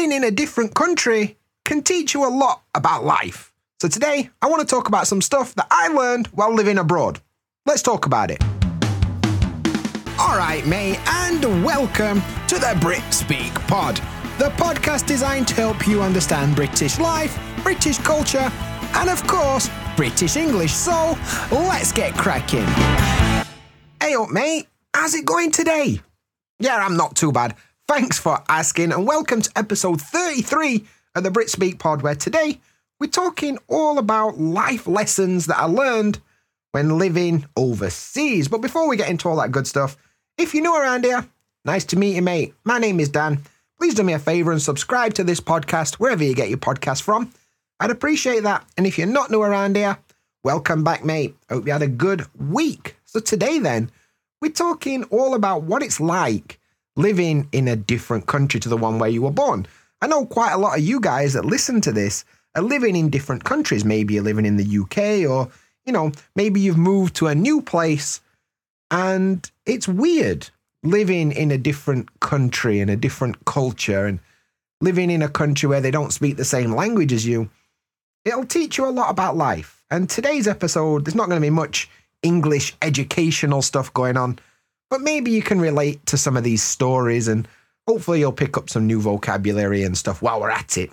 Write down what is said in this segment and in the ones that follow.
living in a different country can teach you a lot about life. So today, I want to talk about some stuff that I learned while living abroad. Let's talk about it. All right, mate, and welcome to the Brit Speak Pod, the podcast designed to help you understand British life, British culture, and of course, British English. So let's get cracking. Hey up, mate. How's it going today? Yeah, I'm not too bad. Thanks for asking, and welcome to episode 33 of the Brit Speak Pod, where today we're talking all about life lessons that I learned when living overseas. But before we get into all that good stuff, if you're new around here, nice to meet you, mate. My name is Dan. Please do me a favour and subscribe to this podcast wherever you get your podcast from. I'd appreciate that. And if you're not new around here, welcome back, mate. Hope you had a good week. So today, then, we're talking all about what it's like living in a different country to the one where you were born. I know quite a lot of you guys that listen to this are living in different countries. Maybe you're living in the UK or, you know, maybe you've moved to a new place and it's weird living in a different country and a different culture and living in a country where they don't speak the same language as you. It'll teach you a lot about life. And today's episode, there's not going to be much English educational stuff going on, but maybe you can relate to some of these stories and hopefully you'll pick up some new vocabulary and stuff while we're at it.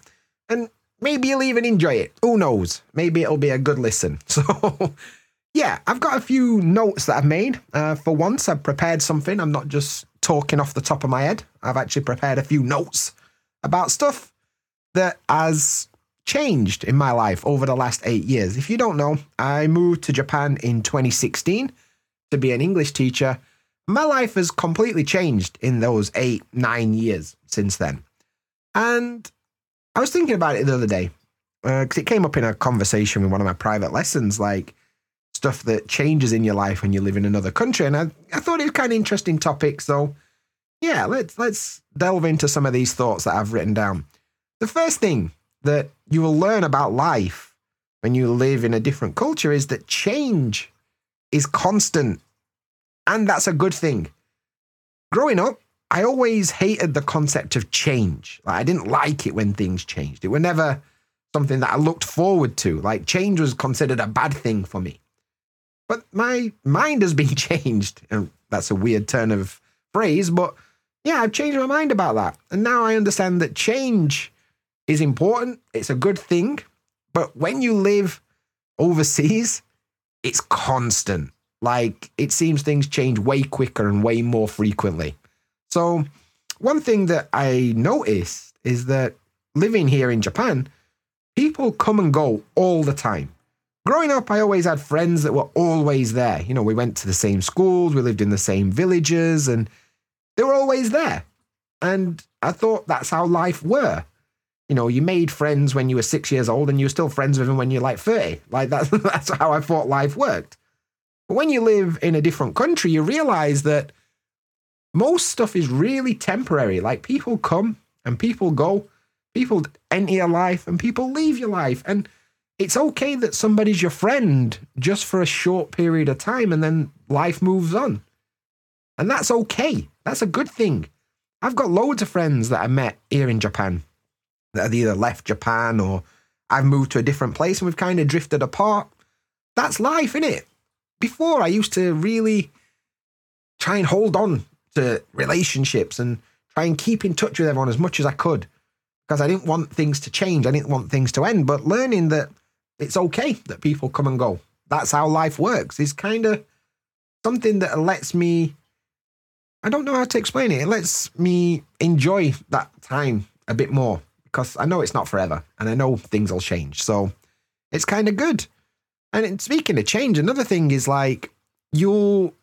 And maybe you'll even enjoy it. Who knows? Maybe it'll be a good listen. So, yeah, I've got a few notes that I've made. Uh, for once, I've prepared something. I'm not just talking off the top of my head. I've actually prepared a few notes about stuff that has changed in my life over the last eight years. If you don't know, I moved to Japan in 2016 to be an English teacher. My life has completely changed in those eight, nine years since then. And I was thinking about it the other day because uh, it came up in a conversation with one of my private lessons, like stuff that changes in your life when you live in another country. And I, I thought it was kind of interesting topic. So yeah, let's let's delve into some of these thoughts that I've written down. The first thing that you will learn about life when you live in a different culture is that change is constant. And that's a good thing. Growing up, I always hated the concept of change. Like, I didn't like it when things changed. It was never something that I looked forward to. Like change was considered a bad thing for me. But my mind has been changed. And that's a weird turn of phrase, but yeah, I've changed my mind about that. And now I understand that change is important, it's a good thing. But when you live overseas, it's constant. Like it seems things change way quicker and way more frequently. So, one thing that I noticed is that living here in Japan, people come and go all the time. Growing up, I always had friends that were always there. You know, we went to the same schools, we lived in the same villages, and they were always there. And I thought that's how life were you know, you made friends when you were six years old and you're still friends with them when you're like 30. Like that's, that's how I thought life worked. But when you live in a different country, you realize that most stuff is really temporary. Like people come and people go, people enter your life and people leave your life. And it's okay that somebody's your friend just for a short period of time and then life moves on. And that's okay. That's a good thing. I've got loads of friends that I met here in Japan that have either left Japan or I've moved to a different place and we've kind of drifted apart. That's life, isn't it? Before I used to really try and hold on to relationships and try and keep in touch with everyone as much as I could because I didn't want things to change. I didn't want things to end. But learning that it's okay that people come and go. That's how life works. Is kind of something that lets me. I don't know how to explain it. It lets me enjoy that time a bit more because I know it's not forever and I know things will change. So it's kind of good. And speaking of change, another thing is like you'll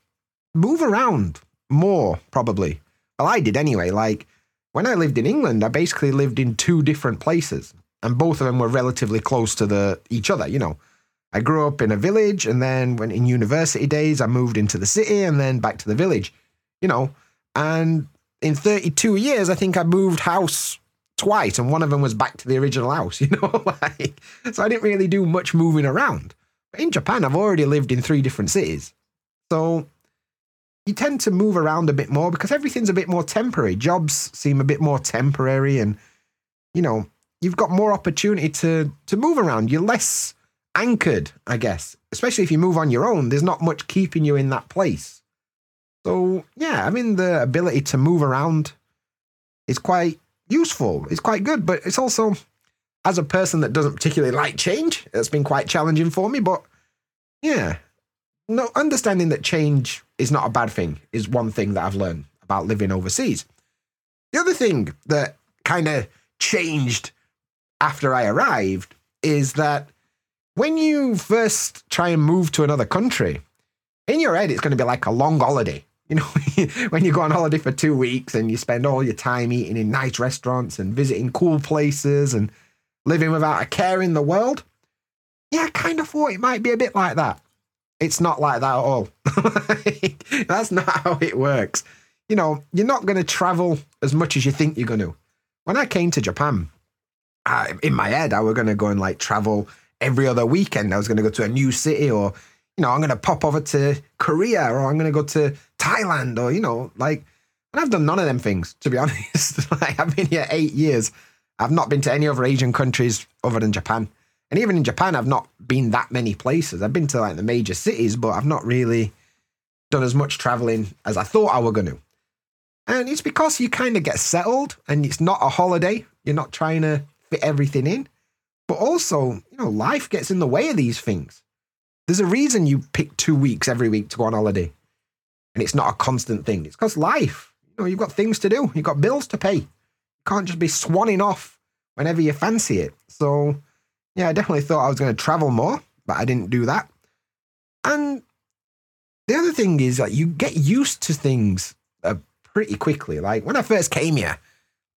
move around more, probably. Well, I did anyway. Like when I lived in England, I basically lived in two different places, and both of them were relatively close to the each other. You know, I grew up in a village, and then when in university days, I moved into the city, and then back to the village. You know, and in 32 years, I think I moved house twice, and one of them was back to the original house. You know, like so I didn't really do much moving around. In Japan, I've already lived in three different cities, so you tend to move around a bit more because everything's a bit more temporary. Jobs seem a bit more temporary, and you know, you've got more opportunity to to move around. You're less anchored, I guess. Especially if you move on your own, there's not much keeping you in that place. So yeah, I mean the ability to move around is quite useful. It's quite good, but it's also as a person that doesn't particularly like change, it's been quite challenging for me. But yeah, no, understanding that change is not a bad thing is one thing that I've learned about living overseas. The other thing that kind of changed after I arrived is that when you first try and move to another country, in your head, it's going to be like a long holiday. You know, when you go on holiday for two weeks and you spend all your time eating in nice restaurants and visiting cool places and living without a care in the world. Yeah, I kind of thought it might be a bit like that. It's not like that at all. That's not how it works. You know, you're not going to travel as much as you think you're going to. When I came to Japan, I, in my head, I was going to go and like travel every other weekend. I was going to go to a new city or, you know, I'm going to pop over to Korea or I'm going to go to Thailand or, you know, like, and I've done none of them things, to be honest. like, I've been here eight years. I've not been to any other Asian countries other than Japan. And even in Japan, I've not been that many places. I've been to like the major cities, but I've not really done as much traveling as I thought I were going to. And it's because you kind of get settled and it's not a holiday. You're not trying to fit everything in. But also, you know, life gets in the way of these things. There's a reason you pick two weeks every week to go on holiday. And it's not a constant thing. It's because life, you know, you've got things to do. You've got bills to pay. Can't just be swanning off whenever you fancy it. So, yeah, I definitely thought I was going to travel more, but I didn't do that. And the other thing is that you get used to things uh, pretty quickly. Like when I first came here,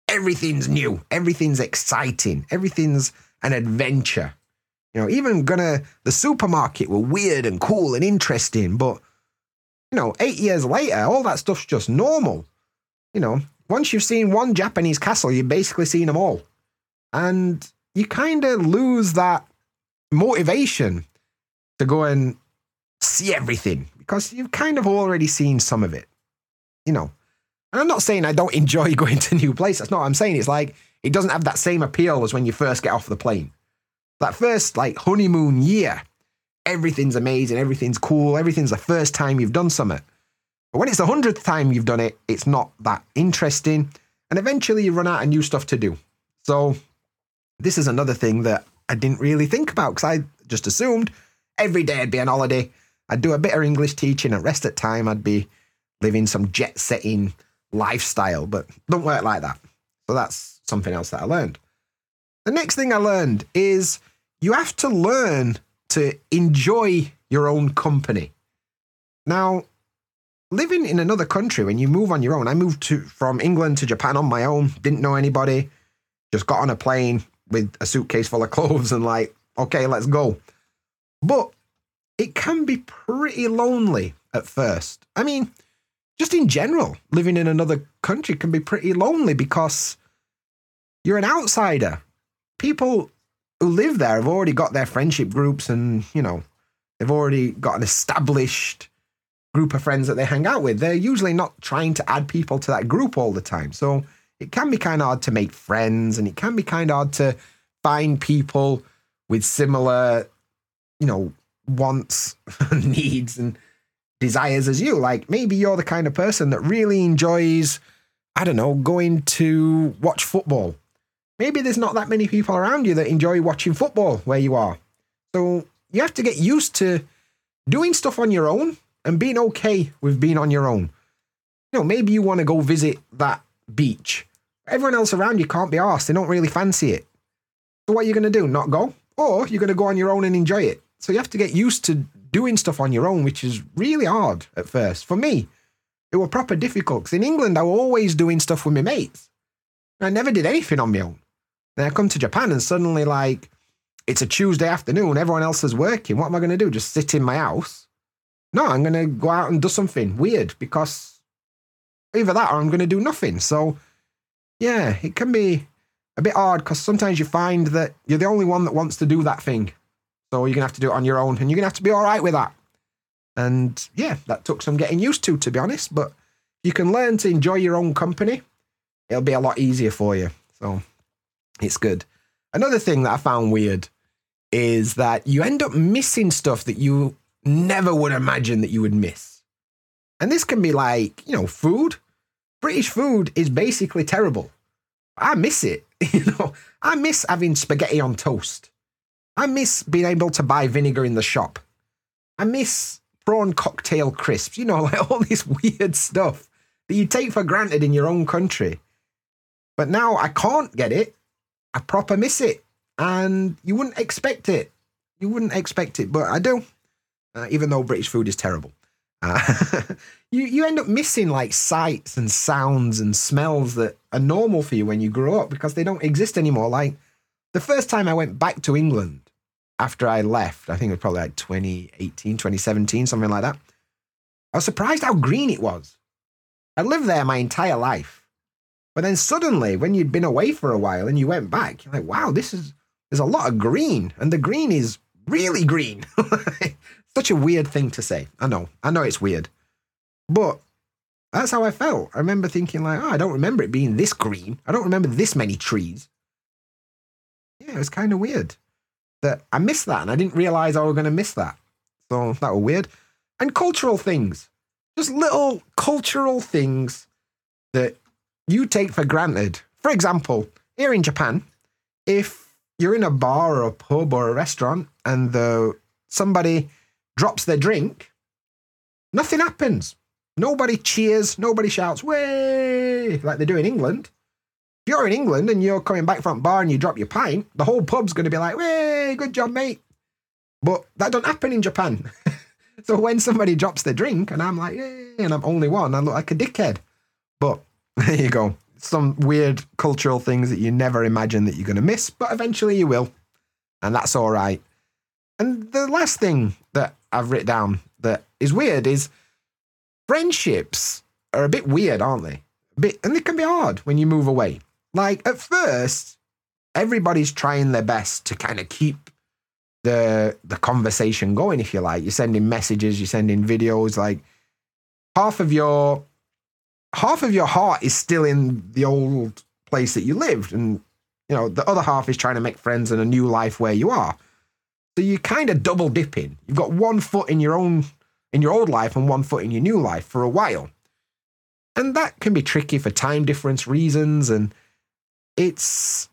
everything's new, everything's exciting, everything's an adventure. You know, even gonna the supermarket were weird and cool and interesting, but you know, eight years later, all that stuff's just normal. You know, once you've seen one Japanese castle, you've basically seen them all. And you kind of lose that motivation to go and see everything because you've kind of already seen some of it. You know, and I'm not saying I don't enjoy going to new places. That's not what I'm saying. It's like it doesn't have that same appeal as when you first get off the plane. That first like honeymoon year, everything's amazing, everything's cool, everything's the first time you've done something. But when it's the hundredth time you've done it, it's not that interesting. And eventually you run out of new stuff to do. So this is another thing that I didn't really think about because I just assumed every day I'd be on holiday. I'd do a bit of English teaching and rest at time I'd be living some jet setting lifestyle, but don't work like that. So that's something else that I learned. The next thing I learned is you have to learn to enjoy your own company. Now, living in another country when you move on your own, I moved to from England to Japan on my own, didn't know anybody, just got on a plane with a suitcase full of clothes and like, okay, let's go. But it can be pretty lonely at first. I mean, just in general, living in another country can be pretty lonely because you're an outsider. People who live there have already got their friendship groups and, you know, they've already got an established group of friends that they hang out with. They're usually not trying to add people to that group all the time. So it can be kind of hard to make friends and it can be kind of hard to find people with similar, you know, wants, needs, and desires as you. Like maybe you're the kind of person that really enjoys, I don't know, going to watch football. Maybe there's not that many people around you that enjoy watching football where you are. So you have to get used to doing stuff on your own and being okay with being on your own. You know, maybe you want to go visit that beach. Everyone else around you can't be asked. They don't really fancy it. So what are you going to do? Not go? Or you're going to go on your own and enjoy it. So you have to get used to doing stuff on your own, which is really hard at first. For me, it was proper difficult because in England, I was always doing stuff with my mates. I never did anything on my own. Then I come to Japan and suddenly, like, it's a Tuesday afternoon, everyone else is working. What am I going to do? Just sit in my house? No, I'm going to go out and do something weird because either that or I'm going to do nothing. So, yeah, it can be a bit hard because sometimes you find that you're the only one that wants to do that thing. So you're going to have to do it on your own and you're going to have to be all right with that. And yeah, that took some getting used to, to be honest. But you can learn to enjoy your own company, it'll be a lot easier for you. So It's good. Another thing that I found weird is that you end up missing stuff that you never would imagine that you would miss. And this can be like, you know, food. British food is basically terrible. I miss it. You know, I miss having spaghetti on toast. I miss being able to buy vinegar in the shop. I miss prawn cocktail crisps, you know, like all this weird stuff that you take for granted in your own country. But now I can't get it. I proper miss it. And you wouldn't expect it. You wouldn't expect it, but I do, uh, even though British food is terrible. Uh, you you end up missing like sights and sounds and smells that are normal for you when you grow up because they don't exist anymore. Like the first time I went back to England after I left, I think it was probably like 2018, 2017, something like that. I was surprised how green it was. I lived there my entire life. But then suddenly, when you'd been away for a while and you went back, you're like, wow, this is, there's a lot of green. And the green is really green. Such a weird thing to say. I know. I know it's weird. But that's how I felt. I remember thinking, like, oh, I don't remember it being this green. I don't remember this many trees. Yeah, it was kind of weird that I missed that and I didn't realize I was going to miss that. So that was weird. And cultural things, just little cultural things that you take for granted. For example, here in Japan, if you're in a bar or a pub or a restaurant and the somebody drops their drink, nothing happens. Nobody cheers, nobody shouts, way, like they do in England. If you're in England and you're coming back from bar and you drop your pint, the whole pub's going to be like, way, good job, mate. But that don't happen in Japan. so when somebody drops their drink and I'm like, Yay, and I'm only one, I look like a dickhead. But there you go. Some weird cultural things that you never imagine that you're going to miss, but eventually you will. And that's all right. And the last thing I've written down that is weird is friendships are a bit weird, aren't they? A bit, and they can be hard when you move away. Like at first, everybody's trying their best to kind of keep the the conversation going, if you like. You're sending messages, you're sending videos. Like half of your half of your heart is still in the old place that you lived, and you know the other half is trying to make friends in a new life where you are. So you're kind of double dipping. You've got one foot in your own in your old life and one foot in your new life for a while. And that can be tricky for time difference reasons. And it's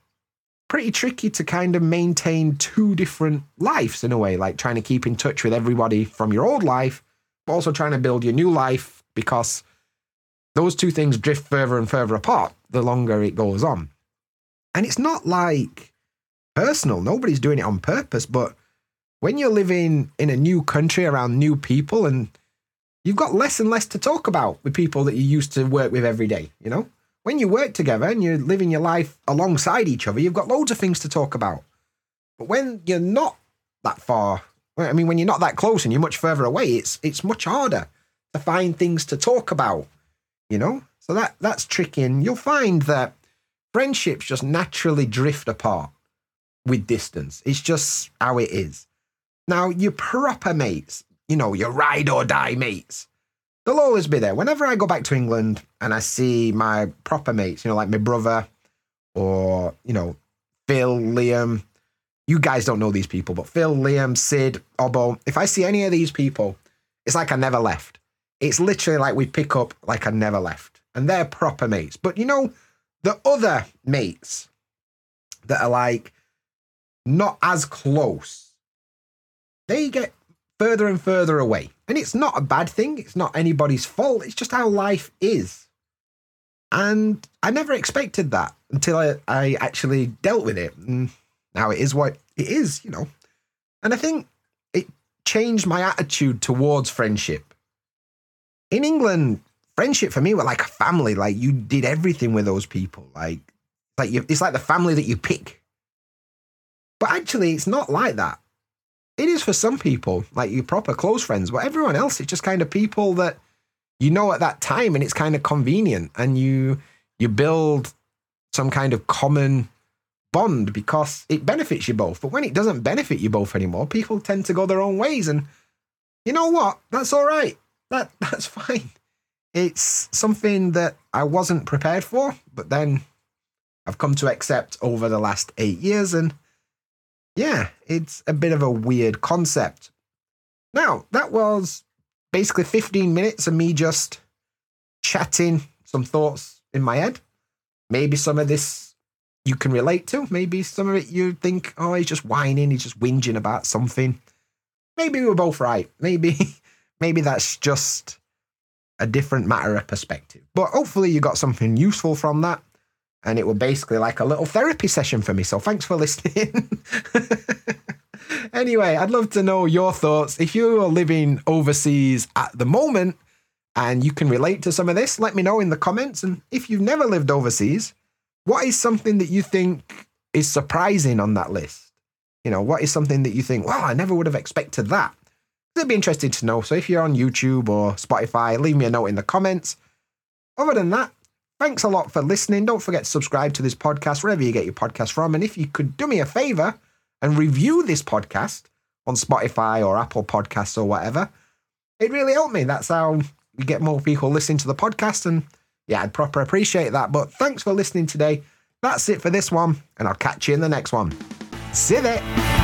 pretty tricky to kind of maintain two different lives in a way, like trying to keep in touch with everybody from your old life, but also trying to build your new life because those two things drift further and further apart the longer it goes on. And it's not like personal, nobody's doing it on purpose, but when you're living in a new country around new people and you've got less and less to talk about with people that you used to work with every day, you know? When you work together and you're living your life alongside each other, you've got loads of things to talk about. But when you're not that far, I mean, when you're not that close and you're much further away, it's it's much harder to find things to talk about, you know? So that that's tricky. And you'll find that friendships just naturally drift apart with distance. It's just how it is. Now, your proper mates, you know, your ride or die mates, they'll always be there. Whenever I go back to England and I see my proper mates, you know, like my brother or, you know, Phil, Liam, you guys don't know these people, but Phil, Liam, Sid, Obo, if I see any of these people, it's like I never left. It's literally like we pick up like I never left. And they're proper mates. But you know, the other mates that are like not as close they get further and further away. And it's not a bad thing, it's not anybody's fault, it's just how life is. And I never expected that until I, I actually dealt with it. And now it is what it is, you know. And I think it changed my attitude towards friendship. In England, friendship for me were like a family. Like you did everything with those people. Like, like you, it's like the family that you pick. But actually, it's not like that it is for some people, like your proper close friends, but everyone else, it's just kind of people that you know at that time and it's kind of convenient and you you build some kind of common bond because it benefits you both. But when it doesn't benefit you both anymore, people tend to go their own ways and you know what? That's all right. That that's fine. It's something that I wasn't prepared for, but then I've come to accept over the last eight years. And yeah, it's a bit of a weird concept. Now, that was basically 15 minutes of me just chatting some thoughts in my head. Maybe some of this you can relate to. Maybe some of it you think, oh, he's just whining, he's just whinging about something. Maybe we're both right. Maybe, maybe that's just a different matter of perspective. But hopefully you got something useful from that. And it was basically like a little therapy session for me. So thanks for listening. anyway, I'd love to know your thoughts. If you are living overseas at the moment and you can relate to some of this, let me know in the comments. And if you've never lived overseas, what is something that you think is surprising on that list? You know, what is something that you think, wow, I never would have expected that? It'd be interesting to know. So if you're on YouTube or Spotify, leave me a note in the comments. Other than that, thanks a lot for listening. Don't forget to subscribe to this podcast wherever you get your podcast from. And if you could do me a favor and review this podcast on Spotify or Apple Podcasts or whatever, it really helped me. That's how we get more people listening to the podcast. And yeah, I'd proper appreciate that. But thanks for listening today. That's it for this one, and I'll catch you in the next one. See you there.